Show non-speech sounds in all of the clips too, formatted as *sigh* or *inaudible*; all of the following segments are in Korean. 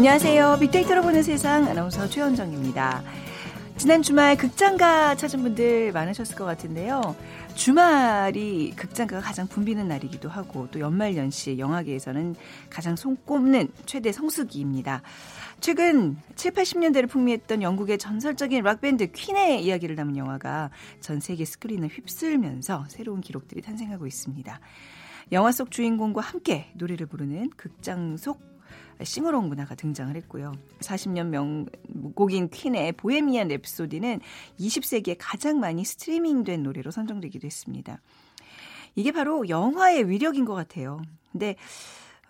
안녕하세요. 빅데이터로 보는 세상 아나운서 최현정입니다. 지난 주말 극장가 찾은 분들 많으셨을 것 같은데요. 주말이 극장가가 가장 붐비는 날이기도 하고 또 연말 연시 영화계에서는 가장 손꼽는 최대 성수기입니다. 최근 7, 80년대를 풍미했던 영국의 전설적인 락밴드 퀸의 이야기를 담은 영화가 전 세계 스크린을 휩쓸면서 새로운 기록들이 탄생하고 있습니다. 영화 속 주인공과 함께 노래를 부르는 극장 속 싱어롱 문화가 등장을 했고요. 40년 명곡인 퀸의 보헤미안 랩소디는 20세기에 가장 많이 스트리밍된 노래로 선정되기도 했습니다. 이게 바로 영화의 위력인 것 같아요. 근데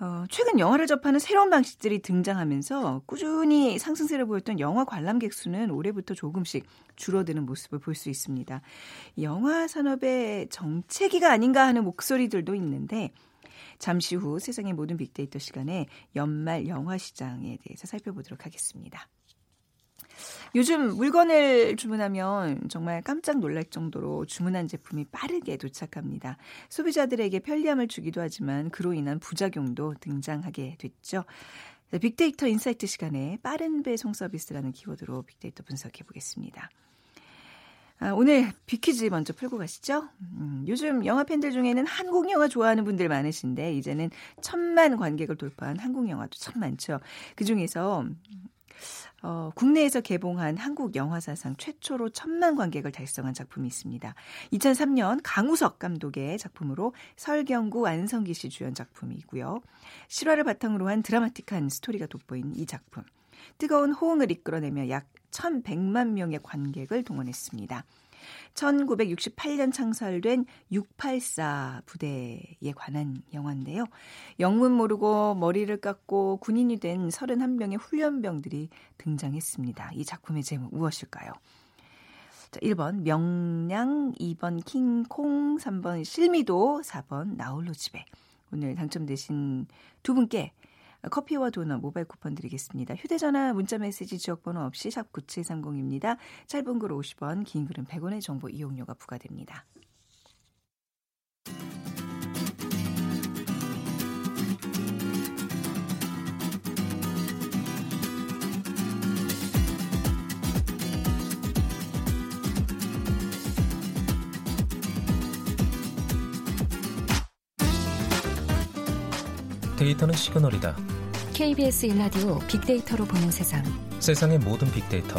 어, 최근 영화를 접하는 새로운 방식들이 등장하면서 꾸준히 상승세를 보였던 영화 관람객 수는 올해부터 조금씩 줄어드는 모습을 볼 수 있습니다. 영화 산업의 정체기가 아닌가 하는 목소리들도 있는데 잠시 후 세상의 모든 빅데이터 시간에 연말 영화 시장에 대해서 살펴보도록 하겠습니다. 요즘 물건을 주문하면 정말 깜짝 놀랄 정도로 주문한 제품이 빠르게 도착합니다. 소비자들에게 편리함을 주기도 하지만 그로 인한 부작용도 등장하게 됐죠. 빅데이터 insight 시간에 빠른 배송 서비스라는 키워드로 빅데이터 분석해 보겠습니다. 아, 오늘 비키즈 먼저 풀고 가시죠. 음, 요즘 영화 팬들 중에는 한국 영화 좋아하는 분들 많으신데 이제는 천만 관객을 돌파한 한국 영화도 참 많죠. 그 중에서 어, 국내에서 개봉한 한국 영화 사상 최초로 천만 관객을 달성한 작품이 있습니다. 2003년 강우석 감독의 작품으로 설경구 안성기 씨 주연 작품이고요. 실화를 바탕으로 한 드라마틱한 스토리가 돋보인 이 작품. 뜨거운 호응을 이끌어내며 약 1,100만 명의 관객을 동원했습니다. 1968년 창설된 684 부대에 관한 영화인데요. 영문 모르고 머리를 깎고 군인이 된 31명의 훈련병들이 등장했습니다. 이 작품의 제목 무엇일까요? 자, 1번 명량, 2번 킹콩, 3번 실미도, 4번 나홀로 집에. 오늘 당첨되신 두 분께 커피와 도넛 모바일 쿠폰 드리겠습니다. 휴대전화 문자메시지 지역번호 없이 샵 9730입니다. 짧은 글 50원, 긴 글은 100원의 정보 이용료가 부과됩니다. 데이터는 시그널이다. KBS 일라디오 빅데이터로 보는 세상. 세상의 모든 빅데이터.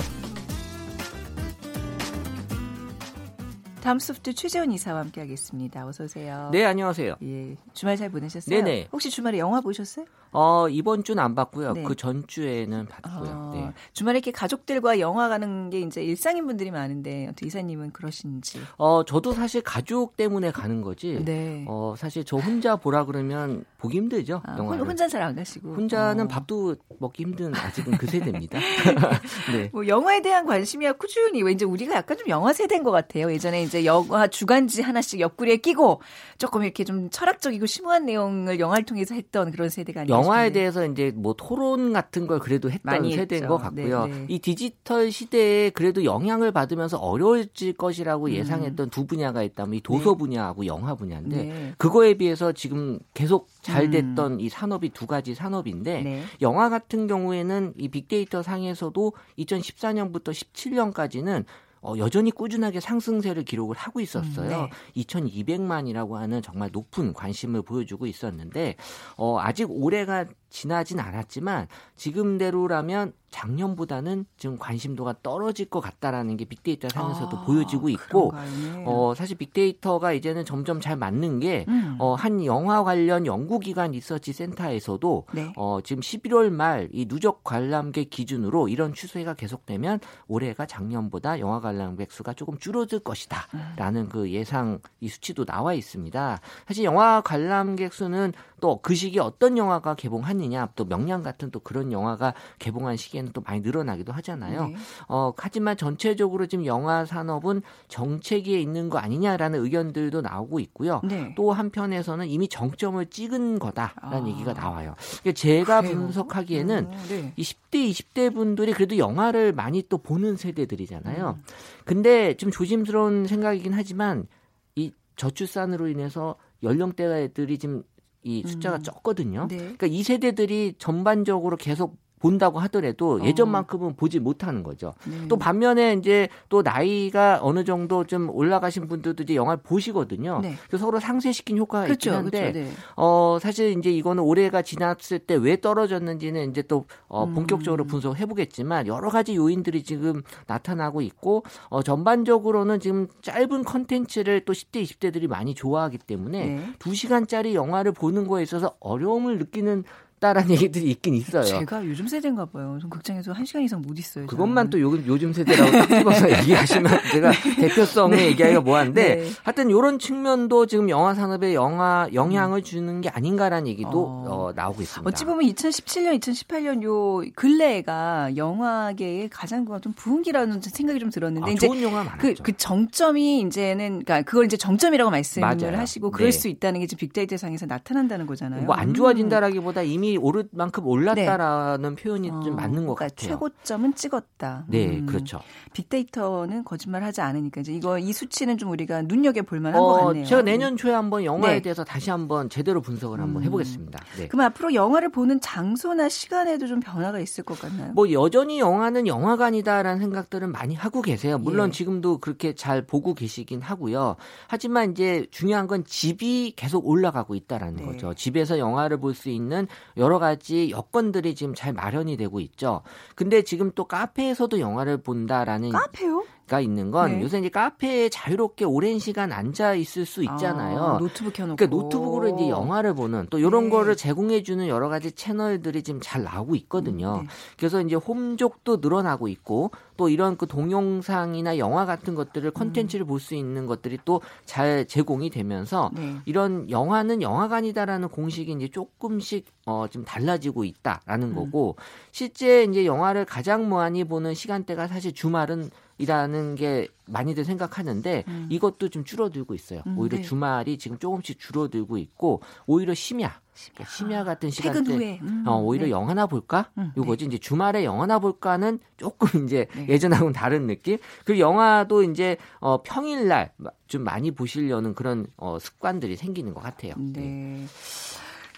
다음 소프트 최재원 이사와 함께하겠습니다. 어서 오세요. 네, 안녕하세요. 예, 주말 잘 보내셨어요? 네네. 혹시 주말에 영화 보셨어요? 어, 이번 주는 안 봤고요. 네. 그 전주에는 봤고요. 어, 네. 주말에 이렇게 가족들과 영화 가는 게 이제 일상인 분들이 많은데 어떻게 이사님은 그러신지? 어, 저도 사실 가족 때문에 가는 거지. 네. 어, 사실 저 혼자 보라 그러면 보기 힘들죠. 아, 영화를. 혼자 잘 안 가시고 혼자는 어. 밥도 먹기 힘든 아직은 그 세대입니다. *laughs* *laughs* 네. 뭐 영화에 대한 관심이야 꾸준히 왠지 우리가 약간 좀 영화 세대인 것 같아요. 예전에 이제 영화 주간지 하나씩 옆구리에 끼고 조금 이렇게 좀 철학적이고 심오한 내용을 영화를 통해서 했던 그런 세대가 아니에요. 영화에 대해서 이제 뭐 토론 같은 걸 그래도 했던 세대인 했죠. 것 같고요. 네, 네. 이 디지털 시대에 그래도 영향을 받으면서 어려워질 것이라고 음. 예상했던 두 분야가 있다면 이 도서 분야하고 영화 분야인데 네. 그거에 비해서 지금 계속 잘 음. 됐던 이 산업이 두 가지 산업인데 네. 영화 같은 경우에는 이 빅데이터 상에서도 2014년부터 17년까지는 어, 여전히 꾸준하게 상승세를 기록을 하고 있었어요. 음, 2,200만이라고 하는 정말 높은 관심을 보여주고 있었는데 어, 아직 올해가 지나진 않았지만 지금대로라면 작년보다는 지금 관심도가 떨어질 것 같다라는 게 빅데이터 상에서도 아, 보여지고 있고 그런가요? 네. 어, 사실 빅데이터가 이제는 점점 잘 맞는 게 음. 어, 한 영화 관련 연구기관 리서치 센터에서도 네. 어, 지금 11월 말 이 누적 관람객 기준으로 이런 추세가 계속되면 올해가 작년보다 영화 관람객 수가 조금 줄어들 것이다라는 그 예상 이 수치도 나와 있습니다. 사실 영화 관람객 수는 또 그 시기에 어떤 영화가 개봉 하느냐 또 명량 같은 또 그런 영화가 개봉한 시기에는 또 많이 늘어나기도 하잖아요. 네. 어, 하지만 전체적으로 지금 영화 산업은 정체기에 있는 거 아니냐라는 의견들도 나오고 있고요. 네. 또 한편에서는 이미 정점을 찍은 거다라는 아. 얘기가 나와요. 그러니까 제가 그래요? 분석하기에는 어, 네. 이 10대, 20대 분들이 그래도 영화를 많이 또 보는 세대들이잖아요. 음. 근데 좀 조심스러운 생각이긴 하지만 이 저출산으로 인해서 연령대들이 지금 이 숫자가 음. 적거든요. 네. 그러니까 이 세대들이 전반적으로 계속 본다고 하더라도 어. 예전만큼은 보지 못하는 거죠. 네. 또 반면에 이제 또 나이가 어느 정도 좀 올라가신 분들도 이제 영화를 보시거든요. 네. 그래서 서로 상쇄시킨 효과가 있긴 그렇죠, 한데 그렇죠. 네. 어 사실 이제 이거는 올해가 지났을 때 왜 떨어졌는지는 이제 또 어, 음. 본격적으로 분석해 보겠지만 여러 가지 요인들이 지금 나타나고 있고 어 전반적으로는 지금 짧은 컨텐츠를 또 10대 20대들이 많이 좋아하기 때문에 네. 두 시간짜리 영화를 보는 거에 있어서 어려움을 느끼는 다라는 *laughs* 얘기들이 있긴 있어요. 제가 요즘 세대인가 봐요. 전 극장에서 한 시간 이상 못 있어요. 그것만 저는. 또 요즘, 요즘 세대라고 딱 집어서 *laughs* 얘기하시면 제가 대표성에 얘기하기가 뭐한데 네. 하여튼 이런 측면도 지금 영화 산업에 영화 영향을 주는 게 아닌가라는 얘기도 어. 어, 나오고 있습니다. 어찌 보면 2017년, 2018년 요 근래가 영화계의 가장 좀 부흥기라는 생각이 좀 들었는데 아, 이제 좋은 영화 많았죠. 그, 그 정점이 이제는 그러니까 그걸 이제 정점이라고 말씀을 맞아요. 하시고 그럴 네. 수 있다는 게 지금 빅데이터 상에서 나타난다는 거잖아요. 뭐안 음. 좋아진다라기보다 이미 오를 만큼 올랐다라는 표현이 좀 맞는 것 그러니까 같아요. 최고점은 찍었다. 네, 음. 그렇죠. 빅데이터는 거짓말하지 않으니까 이제 이거 이 수치는 좀 우리가 눈여겨 볼 만한 것 어, 같네요. 제가 내년 초에 한번 영화에 네. 대해서 다시 한번 제대로 분석을 한번 음. 해보겠습니다. 네. 그럼 앞으로 영화를 보는 장소나 시간에도 좀 변화가 있을 것 같나요? 뭐 여전히 영화는 영화관이다라는 생각들은 많이 하고 계세요. 물론 예. 지금도 그렇게 잘 보고 계시긴 하고요. 하지만 이제 중요한 건 집이 계속 올라가고 있다라는 네. 거죠. 집에서 영화를 볼 수 있는 여러 가지 여건들이 지금 잘 마련이 되고 있죠. 근데 지금 또 카페에서도 영화를 본다라는 카페요? 가 있는 건 네. 요새 이제 카페에 자유롭게 오랜 시간 앉아 있을 수 있잖아요. 아, 노트북 켜놓고. 그러니까 노트북으로 이제 영화를 보는 또 이런 네. 거를 제공해 주는 여러 가지 채널들이 지금 잘 나오고 있거든요. 음, 네. 그래서 이제 홈족도 늘어나고 있고 또 이런 그 동영상이나 영화 같은 것들을 음. 컨텐츠를 볼수 있는 것들이 또 잘 제공이 되면서 네. 이런 영화는 영화관이다라는 공식이 이제 조금씩 어 좀 달라지고 있다라는 음. 거고 실제 이제 영화를 가장 많이 보는 시간대가 사실 주말은 이라는 게 많이들 생각하는데 음. 이것도 좀 줄어들고 있어요. 음, 오히려 네. 주말이 지금 조금씩 줄어들고 있고 오히려 심야, 심야, 심야 같은 시간대 후에. 음, 어, 오히려 네. 영화나 볼까? 음, 요거지 이제 주말에 영화나 볼까는 조금 이제 네. 예전하고는 다른 느낌. 그리고 영화도 이제 어, 평일날 좀 많이 보시려는 그런 어, 습관들이 생기는 것 같아요. 네.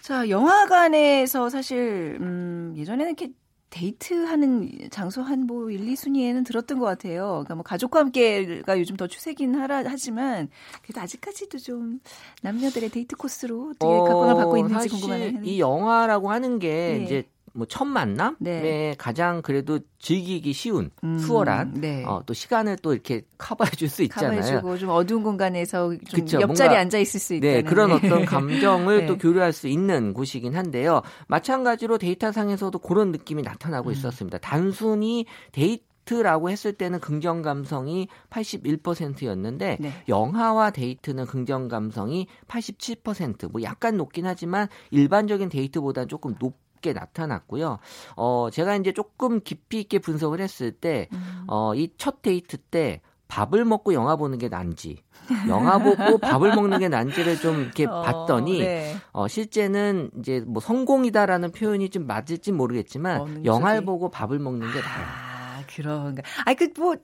자, 영화관에서 사실 음, 예전에는 이렇게 데이트하는 장소 한 뭐 1, 2순위에는 들었던 것 같아요. 그러니까 뭐 가족과 함께가 요즘 더 추세긴 하라 하지만 그래도 아직까지도 좀 남녀들의 데이트 코스로 어떻게 각광을 받고 있는지 어, 궁금하네요. 이 영화라고 하는 게 네. 이제 뭐 첫 만남에 네. 가장 그래도 즐기기 쉬운 음, 수월한 네. 어, 또 시간을 또 이렇게 커버해 줄 수 있잖아요. 가봐주고 좀 어두운 공간에서 좀 그쵸, 옆자리에 뭔가- 앉아 있을 수 있다는 네, 그런 어떤 *laughs* 감정을 네. 또 교류할 수 있는 곳이긴 한데요. 마찬가지로 데이터 상에서도 그런 느낌이 나타나고 음. 있었습니다. 단순히 데이트라고 했을 때는 긍정 감성이 81%였는데 네. 영화와 데이트는 긍정 감성이 87%뭐 약간 높긴 하지만 일반적인 데이트보다 조금 높 게 나타났고요. 어, 제가 이제 조금 깊이 있게 분석을 했을 때 음. 어, 이 첫 데이트 때 밥을 먹고 영화 보는 게 난지, 영화 보고 *laughs* 밥을 먹는 게 난지를 좀 이렇게 어, 봤더니, 네. 어, 실제는 이제 뭐 성공이다라는 표현이 좀 맞을지 모르겠지만, 영화를? 보고 밥을 먹는 게 나아요. 아, 그런가. 아니, 그, 뭐,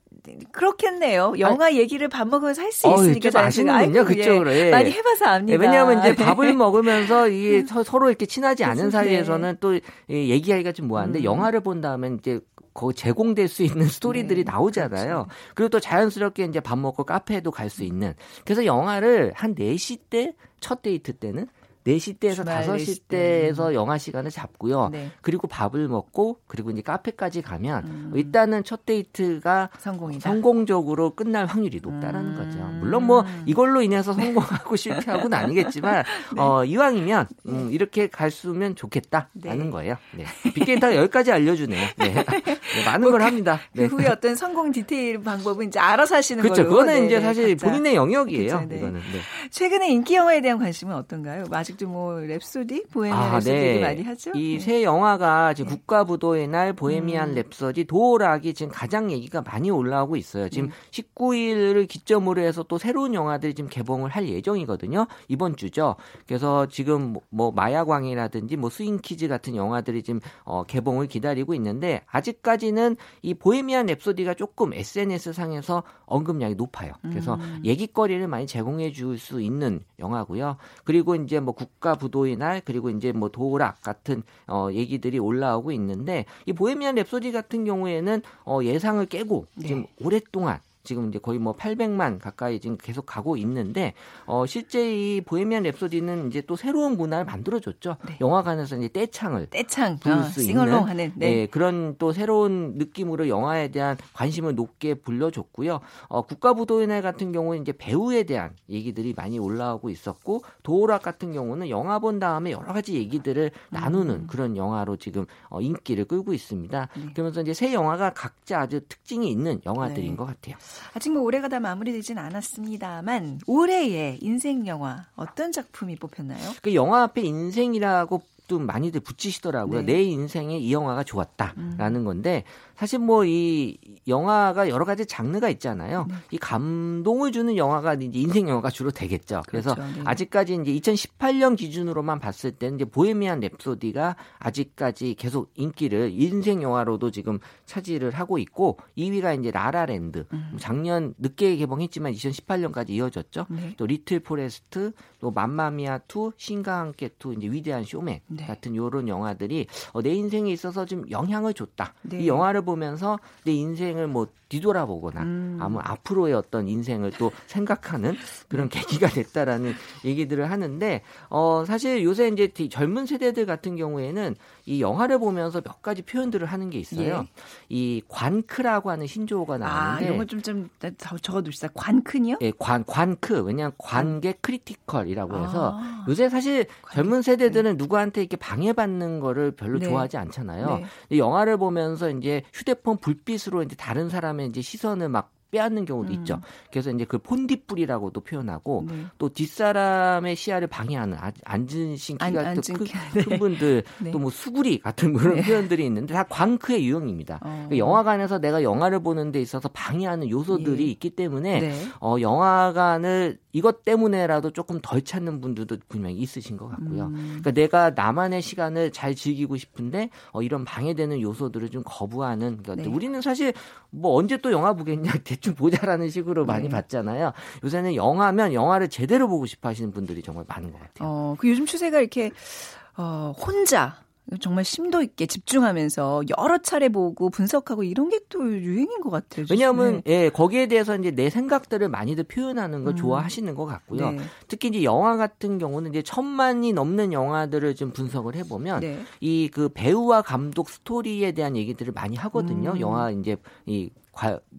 그렇겠네요. 영화 얘기를 밥 먹으면서 할 수 있으니까. 좀. 아시는군요, 예. 그쪽으로. 예. 많이 해봐서 압니다. 네, 왜냐하면 이제 네. 밥을 *laughs* 먹으면서 이게 서- 서로 이렇게 친하지 않은 사이에서는 또 이- 얘기하기가 좀 뭐한데 음. 영화를 본 다음에 이제 거 제공될 수 있는 *laughs* 스토리들이 네, 나오잖아요. 그렇죠. 그리고 또 자연스럽게 이제 밥 먹고 카페에도 갈 수 있는. 그래서 영화를 한 4시 때 첫 데이트 때는 4시 때에서 주말 5시 4시 때. 때에서 영화 시간을 잡고요. 네. 그리고 밥을 먹고 그리고 이제 카페까지 가면 음. 일단은 첫 데이트가 성공이다. 성공적으로 끝날 확률이 높다라는 음. 거죠. 물론 뭐 이걸로 인해서 성공하고 실패하고는 아니겠지만 *laughs* 어, 이왕이면 음, 이렇게 갈 수면 좋겠다라는 네. 거예요. 네. 빅데이터가 여기까지 알려주네요. 네. *laughs* 네, 많은 걸 합니다. 그 네. 후에 어떤 성공 디테일 방법은 이제 알아서 하시는 그렇죠. 걸로. 그거는 네, 이제 네, 사실 각자. 본인의 영역이에요. 네. 이거는. 네. 최근에 인기 영화에 대한 관심은 어떤가요? 뭐아 직도 뭐 랩소디, 보헤미안 아, 랩소디 네. 많이 하죠. 이 네. 새 영화가 지금 국가부도의 날, 보헤미안 음. 랩소디, 도어락이 지금 가장 얘기가 많이 올라오고 있어요. 지금 네. 19일을 기점으로 해서 또 새로운 영화들이 지금 개봉을 할 예정이거든요. 이번 주죠. 그래서 지금 뭐- 뭐 마약왕이라든지 뭐 스윙키즈 같은 영화들이 지금 어, 개봉을 기다리고 있는데 아직까지는 이 보헤미안 랩소디가 조금 SNS 상에서 언급량이 높아요. 그래서 음. 얘기거리를 많이 제공해 줄 수 있는 영화고요. 그리고 이제 뭐 국가 부도의 날 그리고 이제 뭐 도락 같은 어 얘기들이 올라오고 있는데 이 보헤미안 랩소디 같은 경우에는 어 예상을 깨고 지금 네. 오랫동안 지금 이제 거의 뭐 800만 가까이 지금 계속 가고 있는데 어 실제 이 보헤미안 랩소디는 이제 또 새로운 문화를 만들어줬죠. 네. 영화관에서 이제 떼창을 떼창 부를 어, 수 있는 하는 네. 예, 그런 또 새로운 느낌으로 영화에 대한 관심을 높게 불러줬고요. 어, 국가부도의 날 같은 경우는 이제 배우에 대한 얘기들이 많이 올라오고 있었고 도우락 같은 경우는 영화 본 다음에 여러 가지 얘기들을 나누는 그런 영화로 지금 어, 인기를 끌고 있습니다. 네. 그러면서 이제 새 영화가 각자 아주 특징이 있는 영화들인 네. 것 같아요. 아직 뭐 올해가 다 마무리되진 않았습니다만 올해의 인생 영화 어떤 작품이 뽑혔나요? 그 영화 앞에 인생이라고 또 많이들 붙이시더라고요. 네. 내 인생에 이 영화가 좋았다라는 건데 사실 뭐 이 영화가 여러 가지 장르가 있잖아요. 네. 이 감동을 주는 영화가 이제 인생 영화가 주로 되겠죠. 그래서 그렇죠. 네. 아직까지 이제 2018년 기준으로만 봤을 때는 이제 보헤미안 랩소디가 아직까지 계속 인기를 인생 영화로도 지금 차지를 하고 있고 2위가 이제 라라랜드. 음. 뭐 작년 늦게 개봉했지만 2018년까지 이어졌죠. 네. 또 리틀 포레스트, 또 맘마미아 2, 신과 함께 2, 이제 위대한 쇼맨 네. 같은 요런 영화들이 어, 내 인생에 있어서 좀 영향을 줬다. 네. 이 영화를 보면서 내 인생을 뭐 뒤돌아보거나 음. 아무 앞으로의 어떤 인생을 또 생각하는 그런 계기가 *laughs* 됐다라는 얘기들을 하는데 어 사실 요새 이제 이 젊은 세대들 같은 경우에는 이 영화를 보면서 몇 가지 표현들을 하는 게 있어요. 이 관크라고 하는 신조어가 아, 나오는데 이런 거좀좀 적어둡시다. 관크요? 예, 관 관크 왜냐하면 관객 critical이라고 해서 아. 요새 사실 젊은 세대들은 누구한테 이렇게 방해받는 거를 별로 네. 좋아하지 않잖아요. 네. 이 영화를 보면서 이제 휴대폰 불빛으로 이제 다른 사람의 이제 시선을 막 빼앗는 경우도 음. 있죠. 그래서 이제 그 폰딧불이라고도 표현하고 네. 또 뒷사람의 시야를 방해하는 아- 앉으신 키가 안- 또 큰, 키- 큰 분들 *laughs* 네. 또뭐 수구리 같은 그런 네. 표현들이 있는데 다 관크의 유형입니다. 어. 그 영화관에서 내가 영화를 보는 데 있어서 방해하는 요소들이 예. 있기 때문에 네. 어, 영화관을 이것 때문에라도 조금 덜 찾는 분들도 분명히 있으신 것 같고요. 음. 그러니까 내가 나만의 시간을 잘 즐기고 싶은데 어, 이런 방해되는 요소들을 좀 거부하는. 그러니까 네. 우리는 사실 뭐 언제 또 영화 보겠냐 대충 보자라는 식으로 많이 네. 봤잖아요. 요새는 영화면 영화를 제대로 보고 싶어 하시는 분들이 정말 많은 것 같아요. 어, 그 요즘 추세가 이렇게 어, 혼자 정말 심도 있게 집중하면서 여러 차례 보고 분석하고 이런 게 또 유행인 것 같아요. 왜냐하면 네. 예 거기에 대해서 이제 내 생각들을 많이들 표현하는 걸 음. 좋아하시는 것 같고요. 네. 특히 이제 영화 같은 경우는 이제 천만이 넘는 영화들을 좀 분석을 해보면 네. 이그 배우와 감독 스토리에 대한 얘기들을 많이 하거든요. 음. 영화 이제 이 과-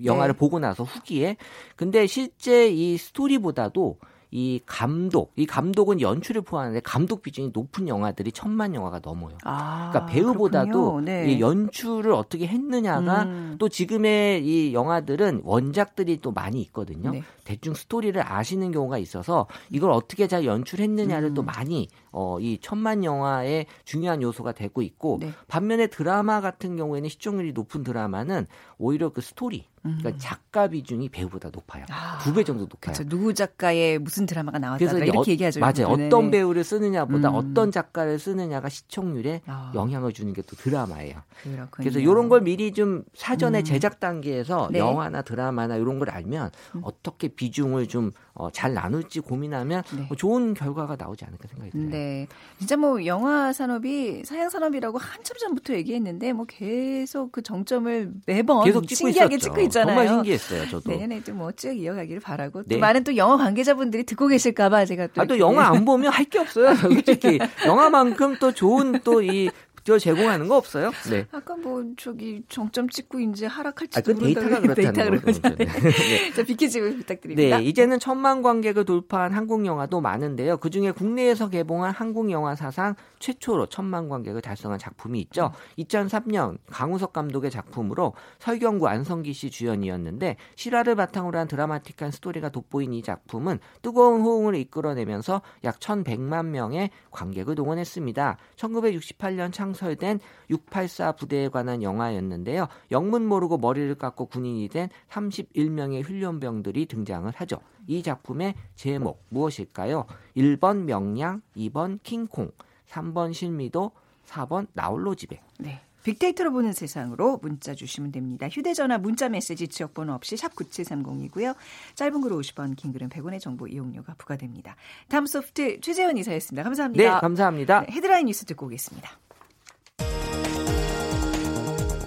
영화를 네. 보고 나서 후기에. 근데 실제 이 스토리보다도 이 감독, 이 감독은 연출을 포함하는데 감독 비중이 높은 영화들이 천만 영화가 넘어요. 아, 그러니까 배우보다도. 네. 이 연출을 어떻게 했느냐가 음. 또 지금의 이 영화들은 원작들이 또 많이 있거든요. 네. 대충 스토리를 아시는 경우가 있어서 이걸 어떻게 잘 연출했느냐를 음. 또 많이 어, 이 천만 영화의 중요한 요소가 되고 있고 네. 반면에 드라마 같은 경우에는 시청률이 높은 드라마는 오히려 그 스토리, 그러니까 작가 비중이 배우보다 높아요. 음. 아, 두배 정도 높아요. 그렇죠. 누구 작가의 무슨 드라마가 나왔다 이렇게 어- 얘기하죠. 맞아요. 네, 어떤 네. 배우를 쓰느냐보다 음. 어떤 작가를 쓰느냐가 시청률에 아. 영향을 주는 게 또 드라마예요. 그렇군요. 그래서 이런 걸 미리 좀 사전에 음. 제작 단계에서 네. 영화나 드라마나 이런 걸 알면 어떻게 비중을 좀 잘 나눌지 고민하면 네. 뭐 좋은 결과가 나오지 않을까 생각이 들어요. 네. 진짜 뭐 영화 산업이 사양 산업이라고 한참 전부터 얘기했는데 뭐 계속 그 정점을 매번 계속 찍고 신기하게 있었죠. 찍고 있잖아요. 정말 신기했어요, 저도. 내년에도 뭐쭉 이어가기를 바라고 네. 또 많은 또 영화 관계자분들이 듣고 계실까 봐 제가 또 아, 또 영화 안 보면 할 게 없어요. 솔직히 영화만큼 또 좋은 또 이 저 제공하는 거 없어요? 네. 아까 뭐 저기 정점 찍고 이제 하락할지도 아, 그 데이터가 그렇다는 데이터가 거죠. 그러잖아요. 네. *laughs* 자, 빅퀴즈 부탁드립니다. 네, 이제는 천만 관객을 돌파한 한국 영화도 많은데요. 그 중에 국내에서 개봉한 한국 영화 사상 최초로 천만 관객을 달성한 작품이 있죠. 2003년 강우석 감독의 작품으로 설경구 안성기 씨 주연이었는데 실화를 바탕으로 한 드라마틱한 스토리가 돋보인 이 작품은 뜨거운 호응을 이끌어내면서 약 1,100만 명의 관객을 동원했습니다. 1968년 창 설된 684 부대에 관한 영화였는데요. 영문 모르고 머리를 깎고 군인이 된 31명의 훈련병들이 등장을 하죠. 이 작품의 제목 무엇일까요? 1번 명량, 2번 킹콩, 3번 실미도, 4번 나홀로 집에. 네. 빅데이터로 보는 세상으로 문자 주시면 됩니다. 휴대전화 문자 메시지 지역번호 없이 샵 9730이고요. 짧은 글 50원, 긴 글은 100원의 정보 이용료가 부과됩니다. 다음 소프트 최재원 이사였습니다. 감사합니다. 네, 감사합니다. 네, 헤드라인 뉴스 듣고 오겠습니다.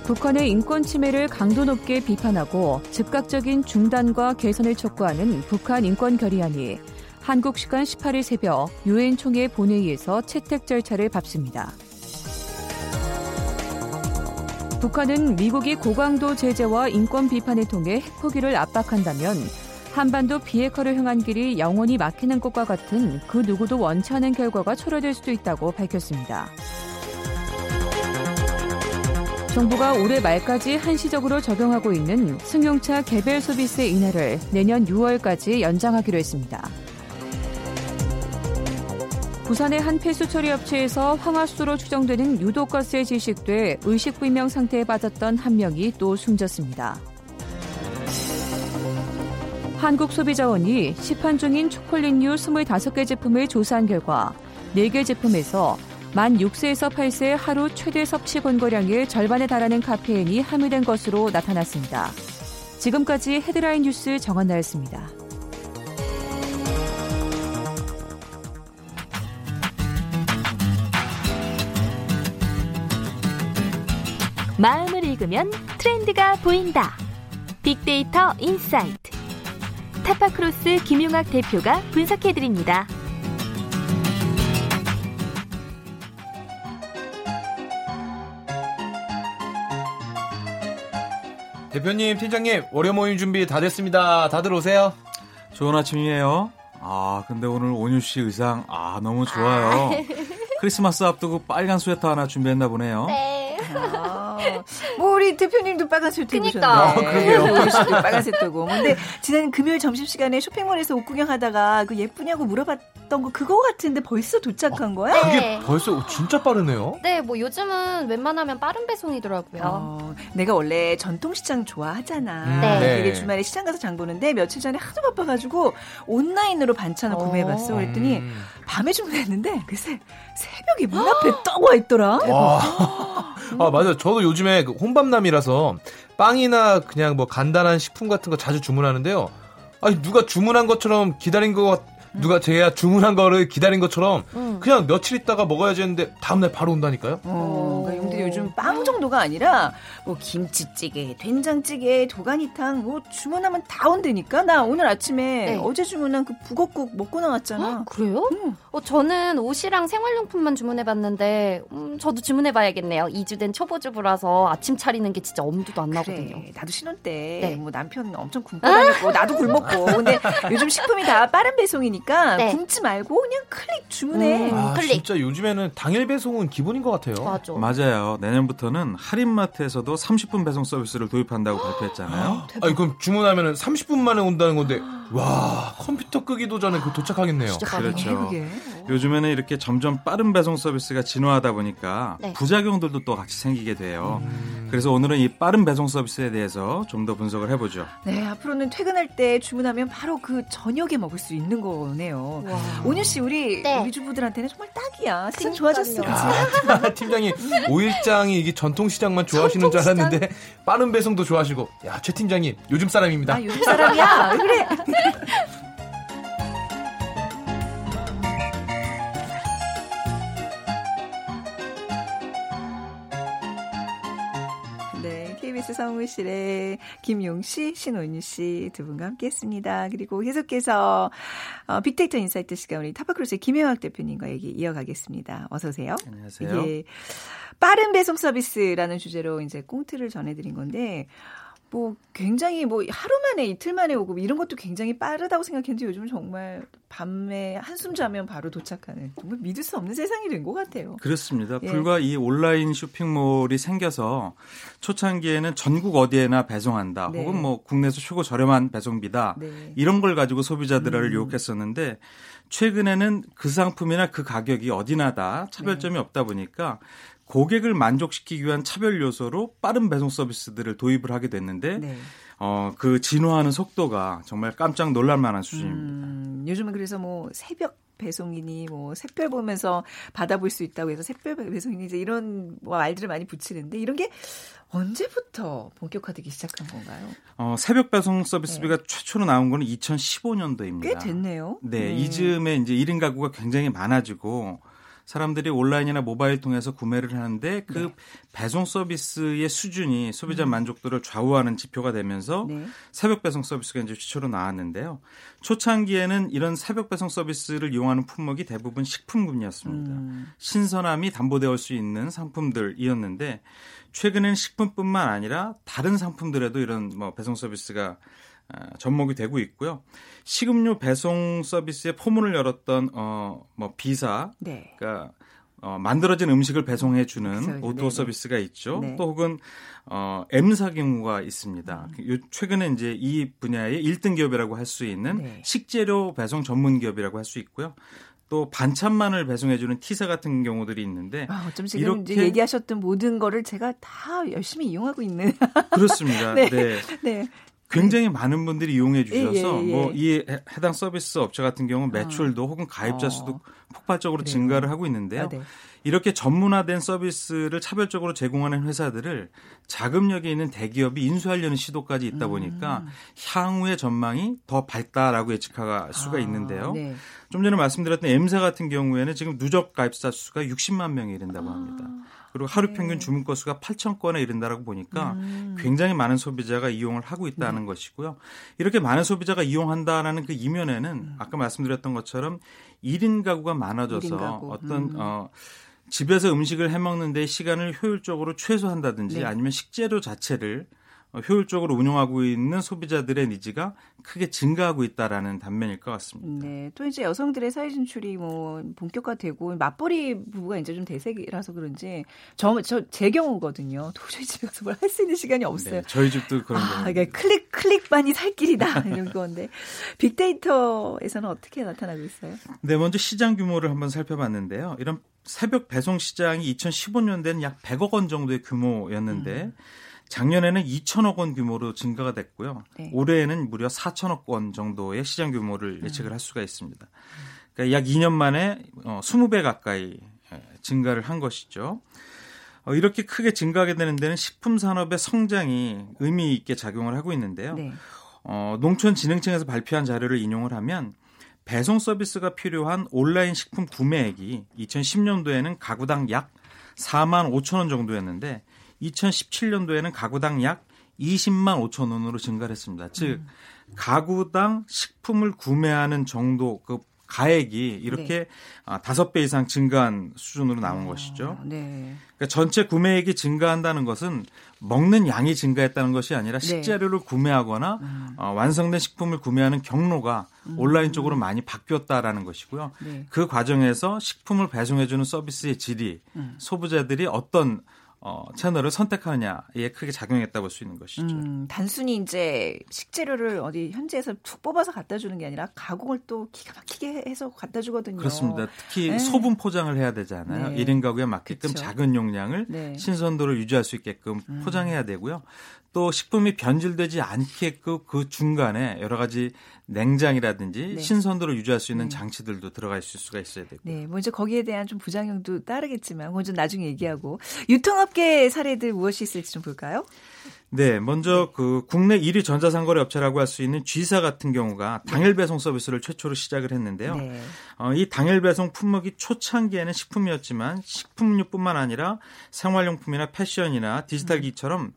북한의 인권 침해를 강도 높게 비판하고 즉각적인 중단과 개선을 촉구하는 북한 인권 결의안이 한국 시간 18일 새벽 유엔 총회 본회의에서 채택 절차를 밟습니다. 북한은 미국이 고강도 제재와 인권 비판을 통해 핵포기를 압박한다면 한반도 비핵화를 향한 길이 영원히 막히는 것과 같은 그 누구도 원치 않은 결과가 초래될 수도 있다고 밝혔습니다. 정부가 올해 말까지 한시적으로 적용하고 있는 승용차 개별 소비세 인하를 내년 6월까지 연장하기로 했습니다. 부산의 한 폐수 처리 업체에서 황화수로 추정되는 유독가스에 질식돼 의식불명 상태에 빠졌던 한 명이 또 숨졌습니다. 한국소비자원이 시판 중인 초콜릿류 25개 제품을 조사한 결과 4개 제품에서 만 6세에서 8세 하루 최대 섭취 권고량의 절반에 달하는 카페인이 함유된 것으로 나타났습니다. 지금까지 헤드라인 뉴스 정한나였습니다. 마음을 읽으면 트렌드가 보인다. 빅데이터 insight. 타파크로스 김용학 대표가 분석해드립니다. 대표님, 팀장님, 월요 모임 준비 다 됐습니다. 다들 오세요. 좋은 아침이에요. 아, 근데 오늘 온유 씨 의상, 아, 너무 좋아요. 크리스마스 앞두고 빨간 스웨터 하나 준비했나 보네요. 네. 아, 뭐 우리 대표님도 빨간색 입고 그니까. 어, 그러게요. 씨도 빨간색 뜨고. 근데 지난 금요일 점심시간에 쇼핑몰에서 옷 구경하다가 그 예쁘냐고 물어봤던 거 그거 같은데 벌써 도착한 거야? 그게 네. 벌써 진짜 빠르네요. 네, 뭐 요즘은 웬만하면 빠른 배송이더라고요. 어, 내가 원래 전통시장 좋아하잖아. 음, 네. 되게 주말에 시장 가서 장 보는데 며칠 전에 하도 바빠가지고 온라인으로 반찬을 구매해봤어. 그랬더니 음. 밤에 주문했는데 글쎄 새벽에 문 앞에 떡 와 있더라. 와. 아, 맞아요. 저도 요즘에 그 혼밥남이라서 빵이나 그냥 뭐 간단한 식품 같은 거 자주 주문하는데요. 아니, 누가 주문한 것처럼 기다린 거, 누가 제가 주문한 거를 기다린 것처럼 음. 그냥 며칠 있다가 먹어야지 했는데 다음날 바로 온다니까요? 어, 그러니까 용들이 요즘 빵 정도가 아니라 뭐 김치찌개, 된장찌개, 도가니탕 뭐 주문하면 다 온다니까. 나 오늘 아침에 네. 어제 주문한 그 북엇국 먹고 나왔잖아. 어, 그래요? 음. 어, 저는 옷이랑 생활용품만 주문해봤는데, 음, 저도 주문해봐야겠네요. 2주 된 초보주부라서 아침 차리는 게 진짜 엄두도 안 나거든요. 그래, 나도 신혼 때 네. 뭐 남편 엄청 굶고 다녔고 나도 굶었고 근데 요즘 식품이 다 빠른 배송이니까 네. 굶지 말고 그냥 클릭 주문해. 음. 아, 클릭. 진짜 요즘에는 당일 배송은 기본인 것 같아요. 맞아. 맞아요. 내년 부터는 할인마트에서도 30분 배송 서비스를 도입한다고 발표했잖아요. 아니, 그럼 주문하면 30분 만에 온다는 건데, 와, 컴퓨터 끄기도 전에 그 도착하겠네요. 그렇죠. 그게. 요즘에는 이렇게 점점 빠른 배송 서비스가 진화하다 보니까 네. 부작용들도 또 같이 생기게 돼요. 음. 그래서 오늘은 이 빠른 배송 서비스에 대해서 좀 더 분석을 해보죠. 네 앞으로는 퇴근할 때 주문하면 바로 그 저녁에 먹을 수 있는 거네요. 와. 온유 씨 우리 네. 우리 주부들한테는 정말 딱이야. 세상. 좋아졌어. 그치? 아, 팀장님 오일장이 이게 전통 시장만 좋아하시는 줄 알았는데 빠른 배송도 좋아하시고 야 최 팀장님 요즘 사람입니다. 아 요즘 사람이야. 왜 그래? *laughs* *laughs* 네, KBS 성우실의 김용 씨, 신원유 씨 두 분과 함께했습니다. 그리고 계속해서 어, 빅데이터 인사이트 시간 우리 타파크로스의 김용학 대표님과 얘기 이어가겠습니다. 어서 오세요. 안녕하세요. 이게 빠른 배송 서비스라는 주제로 이제 꽁트를 전해드린 건데 뭐 굉장히 뭐 하루 만에 이틀 만에 오고 뭐 이런 것도 굉장히 빠르다고 생각했는데 요즘 은 정말 밤에 한숨 자면 바로 도착하는 정말 믿을 수 없는 세상이 된 것 같아요. 그렇습니다. 예. 불과 이 온라인 쇼핑몰이 생겨서 초창기에는 전국 어디에나 배송한다. 네. 혹은 뭐 국내에서 최고 저렴한 배송비다. 네. 이런 걸 가지고 소비자들을 음. 유혹했었는데 최근에는 그 상품이나 그 가격이 어디나 다 네. 차별점이 없다 보니까 고객을 만족시키기 위한 차별 요소로 빠른 배송 서비스들을 도입을 하게 됐는데 네. 어, 그 진화하는 속도가 정말 깜짝 놀랄 만한 수준입니다. 음, 요즘은 그래서 뭐 새벽 배송이니 뭐 샛별 보면서 받아볼 수 있다고 해서 샛별 배송이니 이제 이런 뭐 말들을 많이 붙이는데 이런 게 언제부터 본격화되기 시작한 건가요? 어, 새벽 배송 서비스비가 네. 최초로 나온 거는 2015년도입니다. 꽤 됐네요. 네, 네. 이즈음에 이제 1인 가구가 굉장히 많아지고 사람들이 온라인이나 모바일 통해서 구매를 하는데 그 네. 배송 서비스의 수준이 소비자 음. 만족도를 좌우하는 지표가 되면서 네. 새벽 배송 서비스가 이제 최초로 나왔는데요. 초창기에는 이런 새벽 배송 서비스를 이용하는 품목이 대부분 식품군이었습니다. 음. 신선함이 담보되어 수 있는 상품들이었는데 최근엔 식품뿐만 아니라 다른 상품들에도 이런 뭐 배송 서비스가 아, 접목이 되고 있고요. 식음료 배송 서비스의 포문을 열었던 어 뭐 B사, 네. 그러니까 어, 만들어진 음식을 배송해 주는 O2O 서비스가 있죠. 네. 또 혹은 어, M사 경우가 있습니다. 음. 최근에 이제 이 분야의 1등 기업이라고 할 수 있는 네. 식재료 배송 전문 기업이라고 할 수 있고요. 또 반찬만을 배송해주는 T사 같은 경우들이 있는데 아, 어쩜 지금 이렇게 얘기하셨던 모든 거를 제가 다 열심히 이용하고 있는 그렇습니다. *laughs* 네. 네. 네. 굉장히 많은 분들이 이용해 주셔서 예, 예, 예. 뭐이 해당 서비스 업체 같은 경우 는 아. 매출도 어. 혹은 가입자 수도 어. 폭발적으로 네. 증가를 하고 있는데요. 아, 네. 이렇게 전문화된 서비스를 차별적으로 제공하는 회사들을 자금력이 있는 대기업이 인수하려는 시도까지 있다 보니까 음. 향후의 전망이 더 밝다라고 예측할 수가 아, 있는데요. 네. 좀 전에 말씀드렸던 M사 같은 경우에는 지금 누적 가입자 수가 60만 명이 이른다고 합니다. 아. 그리고 하루 네. 평균 주문 건수가 8천 건에 이른다라고 보니까 음. 굉장히 많은 소비자가 이용을 하고 있다는 네. 것이고요. 이렇게 많은 소비자가 이용한다라는 그 이면에는 음. 아까 말씀드렸던 것처럼 1인 가구가 많아져서 1인 가구. 어떤 음. 어 집에서 음식을 해 먹는데 시간을 효율적으로 최소한다든지 네. 아니면 식재료 자체를 어, 효율적으로 운영하고 있는 소비자들의 니즈가 크게 증가하고 있다라는 단면일 것 같습니다. 네, 또 이제 여성들의 사회 진출이 뭐 본격화되고 맞벌이 부부가 이제 좀 대세라서 그런지 저저제 경우거든요. 도저히 집에 가서 뭘 할 수 있는 시간이 없어요. 네, 저희 집도 그런 아, 이게 클릭 클릭만이 살 길이다 *laughs* 이런 건데 빅데이터에서는 어떻게 나타나고 있어요? 네, 먼저 시장 규모를 한번 살펴봤는데요. 이런 새벽 배송 시장이 2015년대는 약 100억 원 정도의 규모였는데 음. 작년에는 2천억 원 규모로 증가가 됐고요. 네. 올해에는 무려 4천억 원 정도의 시장 규모를 음. 예측을 할 수가 있습니다. 그러니까 약 2년 만에 20배 어, 가까이 증가를 한 것이죠. 어, 이렇게 크게 증가하게 되는 데는 식품 산업의 성장이 의미 있게 작용을 하고 있는데요. 네. 어, 농촌진흥청에서 발표한 자료를 인용을 하면 배송 서비스가 필요한 온라인 식품 구매액이 2010년도에는 가구당 약 4만 5천 원 정도였는데 2017년도에는 가구당 약 20만 5천 원으로 증가를 했습니다. 즉 음. 가구당 식품을 구매하는 정도 그 가액이 이렇게 네. 5배 아, 이상 증가한 수준으로 나온 어, 것이죠. 네. 그러니까 전체 구매액이 증가한다는 것은 먹는 양이 증가했다는 것이 아니라 네. 식재료를 네. 구매하거나 음. 어, 완성된 식품을 구매하는 경로가 음. 온라인 쪽으로 많이 바뀌었다라는 것이고요. 네. 그 과정에서 식품을 배송해주는 서비스의 질이 음. 소비자들이 어떤 어, 채널을 선택하느냐에 크게 작용했다고 볼 수 있는 것이죠. 음, 단순히 이제 식재료를 어디 현지에서 툭 뽑아서 갖다 주는 게 아니라 가공을 또 기가 막히게 해서 갖다 주거든요. 그렇습니다. 특히 네. 소분 포장을 해야 되잖아요. 네. 1인 가구에 맞게끔 그쵸. 작은 용량을 네. 신선도를 유지할 수 있게끔 음. 포장해야 되고요. 또 식품이 변질되지 않게끔 그 중간에 여러 가지 냉장이라든지 네. 신선도를 유지할 수 있는 네. 장치들도 들어가 있을 수가 있어야 되고. 네, 먼저 거기에 대한 좀 부작용도 따르겠지만 먼저 나중에 얘기하고 유통업계 사례들 무엇이 있을지 좀 볼까요? 네, 먼저 그 국내 1위 전자상거래 업체라고 할 수 있는 G사 같은 경우가 당일 배송 서비스를 최초로 시작을 했는데요. 네. 어, 이 당일 배송 품목이 초창기에는 식품이었지만 식품류뿐만 아니라 생활용품이나 패션이나 디지털 기처럼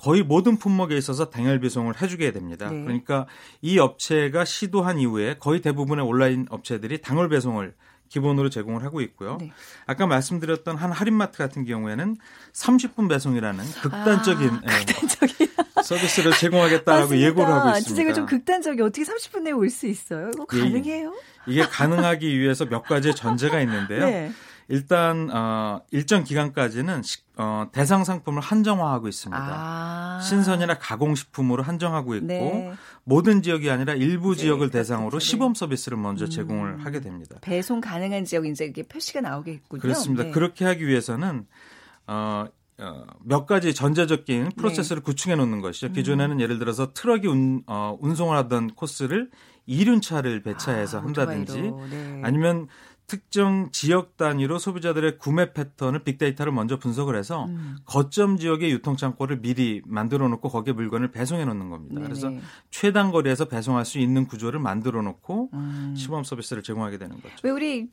거의 모든 품목에 있어서 당일 배송을 해주게 됩니다. 네. 그러니까 이 업체가 시도한 이후에 거의 대부분의 온라인 업체들이 당일 배송을 기본으로 제공을 하고 있고요. 네. 아까 말씀드렸던 한 할인마트 같은 경우에는 30분 배송이라는 극단적인, 아, 예, 극단적인. 서비스를 제공하겠다라고 예고를 하고 있습니다. 진짜 좀 극단적이 어떻게 30분 내에 올 수 있어요? 이거 예, 가능해요? 예, 이게 가능하기 위해서 몇 가지의 전제가 있는데요. *laughs* 네. 일단 어, 일정 기간까지는 시, 어, 대상 상품을 한정화하고 있습니다. 아. 신선이나 가공식품으로 한정하고 있고 네. 모든 지역이 아니라 일부 네, 지역을 대상으로 네. 시범 서비스를 먼저 음. 제공을 하게 됩니다. 배송 가능한 지역 이제 이게 표시가 나오겠군요. 그렇습니다. 네. 그렇게 하기 위해서는 어, 어, 몇 가지 전제적인 프로세스를 네. 구축해 놓는 것이죠. 음. 기존에는 예를 들어서 트럭이 운, 어, 운송을 하던 코스를 이륜차를 배차해서 아, 한다든지 네. 아니면 특정 지역 단위로 소비자들의 구매 패턴을 빅데이터를 먼저 분석을 해서 음. 거점 지역의 유통 창고를 미리 만들어 놓고 거기에 물건을 배송해 놓는 겁니다. 네네. 그래서 최단 거리에서 배송할 수 있는 구조를 만들어 놓고 음. 시범 서비스를 제공하게 되는 거죠. 왜 우리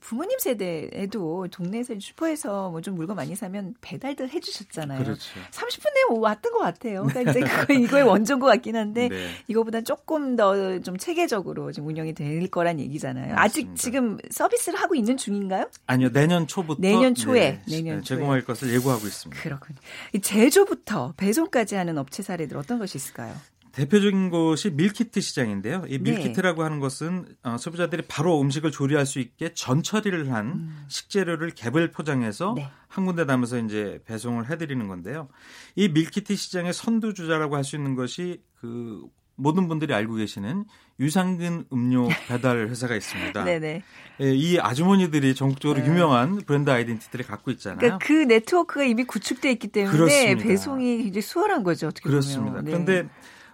부모님 세대에도 동네에서 슈퍼에서 뭐 좀 물건 많이 사면 배달들 해 주셨잖아요. 그렇죠. 30분 내에 왔던 것 같아요. 그러니까 이제 그거 이거의 원조인 것 같긴 한데 네. 이거보다 조금 더 좀 체계적으로 좀 운영이 될 거란 얘기잖아요. 맞습니다. 아직 지금 서비스 서비스를 하고 있는 중인가요? 아니요, 내년 초부터 내년 초에 네, 내년 네, 제공할 초에. 것을 예고하고 있습니다. 그렇군요. 제조부터 배송까지 하는 업체 사례들 어떤 것이 있을까요? 대표적인 곳이 밀키트 시장인데요. 이 네. 밀키트라고 네. 하는 것은 어, 소비자들이 바로 음식을 조리할 수 있게 전처리를 한 음. 식재료를 개별 포장해서 네. 한 군데 담아서 이제 배송을 해드리는 건데요. 이 밀키트 시장의 선두주자라고 할 수 있는 것이 그 모든 분들이 알고 계시는 유산균 음료 *laughs* 배달 회사가 있습니다. 네네. 예, 이 아주머니들이 전국적으로 네. 유명한 브랜드 아이덴티티를 갖고 있잖아요. 그러니까 그 네트워크가 이미 구축돼 있기 때문에 그렇습니다. 배송이 이제 수월한 거죠. 어떻게 그렇습니다. 보면. 네. 그런데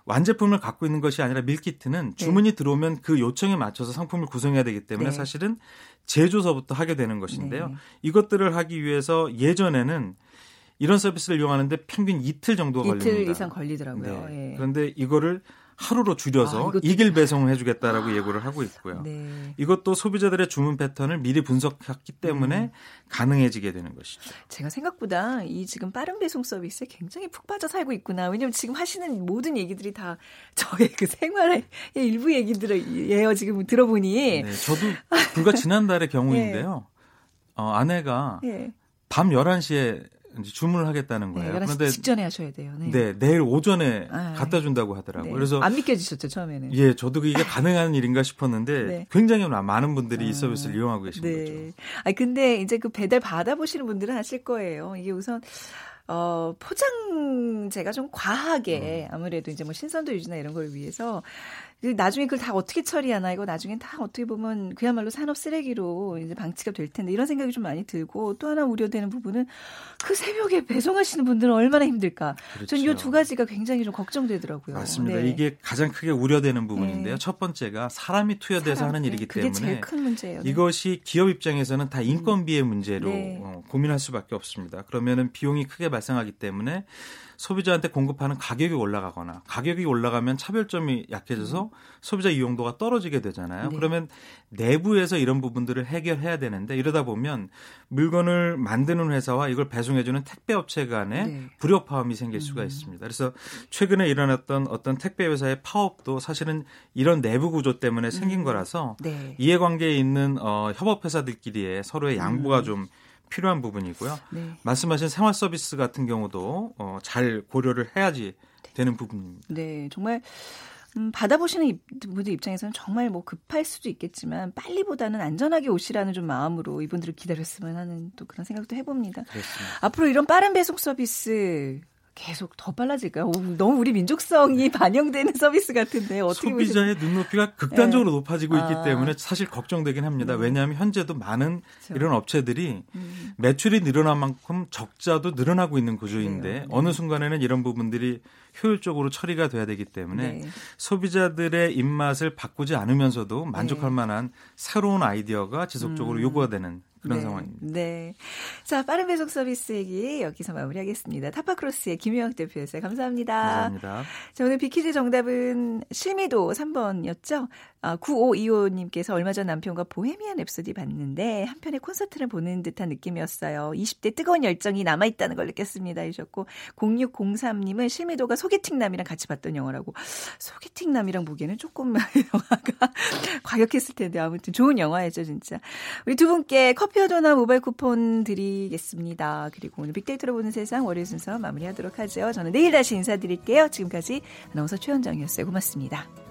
완제품을 갖고 있는 것이 아니라 밀키트는 네. 주문이 네. 들어오면 그 요청에 맞춰서 상품을 구성해야 되기 때문에 네. 사실은 제조서부터 하게 되는 것인데요. 네. 이것들을 하기 위해서 예전에는 이런 서비스를 이용하는데 평균 이틀 정도가 이틀 걸립니다. 이틀 이상 걸리더라고요. 네. 예. 그런데 이거를 하루로 줄여서 아, 이길 배송을 해주겠다라고 아, 예고를 하고 있고요. 네. 이것도 소비자들의 주문 패턴을 미리 분석했기 때문에 음. 가능해지게 되는 것이죠. 제가 생각보다 이 지금 빠른 배송 서비스에 굉장히 푹 빠져 살고 있구나. 왜냐면 지금 하시는 모든 얘기들이 다 *laughs* 저의 그 생활의 일부 얘기들이에요. 지금 들어보니. 네, 저도 불과 지난달의 *laughs* 경우인데요. 네. 어, 아내가 네. 밤 11시에 이제 주문을 하겠다는 네, 거예요. 네, 그런데 직전에 하셔야 돼요. 네, 네 내일 오전에 아, 갖다 준다고 하더라고요. 네. 그래서 안 믿겨지셨죠 처음에는. 예, 저도 이게 가능한 일인가 싶었는데 *laughs* 네. 굉장히 많은 분들이 아, 이 서비스를 이용하고 계신 네. 거죠. 아 근데 이제 그 배달 받아보시는 분들은 아실 거예요. 이게 우선 어, 포장재가 좀 과하게 음. 아무래도 이제 뭐 신선도 유지나 이런 걸 위해서 그 나중에 그걸 다 어떻게 처리하나 이거 나중엔 다 어떻게 보면 그야말로 산업 쓰레기로 이제 방치가 될 텐데 이런 생각이 좀 많이 들고 또 하나 우려되는 부분은 그 새벽에 배송하시는 분들은 얼마나 힘들까. 그렇죠. 저는 이 두 가지가 굉장히 좀 걱정되더라고요. 맞습니다. 네. 이게 가장 크게 우려되는 부분인데요. 네. 첫 번째가 사람이 투여돼서 사람, 하는 일이기 그게 때문에 제일 큰 문제예요. 네. 이것이 기업 입장에서는 다 인건비의 문제로 네. 어, 고민할 수밖에 없습니다. 그러면은 비용이 크게 발생하기 때문에 소비자한테 공급하는 가격이 올라가거나 가격이 올라가면 차별점이 약해져서 음. 소비자 이용도가 떨어지게 되잖아요. 네. 그러면 내부에서 이런 부분들을 해결해야 되는데 이러다 보면 물건을 만드는 회사와 이걸 배송해주는 택배 업체 간에 네. 불협화음이 생길 수가 음. 있습니다. 그래서 최근에 일어났던 어떤 택배 회사의 파업도 사실은 이런 내부 구조 때문에 생긴 음. 거라서 네. 이해관계에 있는 어, 협업 회사들끼리의 서로의 양보가 음. 좀 필요한 부분이고요. 네. 말씀하신 생활 서비스 같은 경우도 어, 잘 고려를 해야지 되는 부분입니다. 네, 정말 음, 받아보시는 분들 입장에서는 정말 뭐 급할 수도 있겠지만 빨리보다는 안전하게 오시라는 좀 마음으로 이분들을 기다렸으면 하는 또 그런 생각도 해봅니다. 그렇습니다. 앞으로 이런 빠른 배송 서비스 계속 더 빨라질까요? 너무 우리 민족성이 반영되는 서비스 같은데 어떻게 소비자의 보시면... 눈높이가 극단적으로 네. 높아지고 아. 있기 때문에 사실 걱정되긴 합니다. 네. 왜냐하면 현재도 많은 그렇죠. 이런 업체들이 음. 매출이 늘어난 만큼 적자도 늘어나고 있는 구조인데 네. 어느 순간에는 이런 부분들이 효율적으로 처리가 돼야 되기 때문에 네. 소비자들의 입맛을 바꾸지 않으면서도 만족할 네. 만한 새로운 아이디어가 지속적으로 음. 요구가 되는 그런 네. 상황입니다. 네. 자, 빠른 배송 서비스 얘기 여기서 마무리하겠습니다. 타파크로스의 김용학 대표였어요. 감사합니다. 감사합니다. 자, 오늘 비키즈 정답은 실미도 3번이었죠. 아, 9525님께서 얼마 전 남편과 보헤미안 랩소디 봤는데 한편의 콘서트를 보는 듯한 느낌이었어요. 20대 뜨거운 열정이 남아있다는 걸 느꼈습니다. 하셨고 0603님은 실미도가 소개팅남이랑 같이 봤던 영화라고 소개팅남이랑 보기에는 조금 *laughs* 영화가 과격했을 텐데 아무튼 좋은 영화였죠 진짜. 우리 두 분께 커피 와 도나 모바일 쿠폰 드리겠습니다. 그리고 오늘 빅데이터로 보는 세상 월요일 순서 마무리하도록 하죠. 저는 내일 다시 인사드릴게요. 지금까지 아나운서 최현정이었어요. 고맙습니다.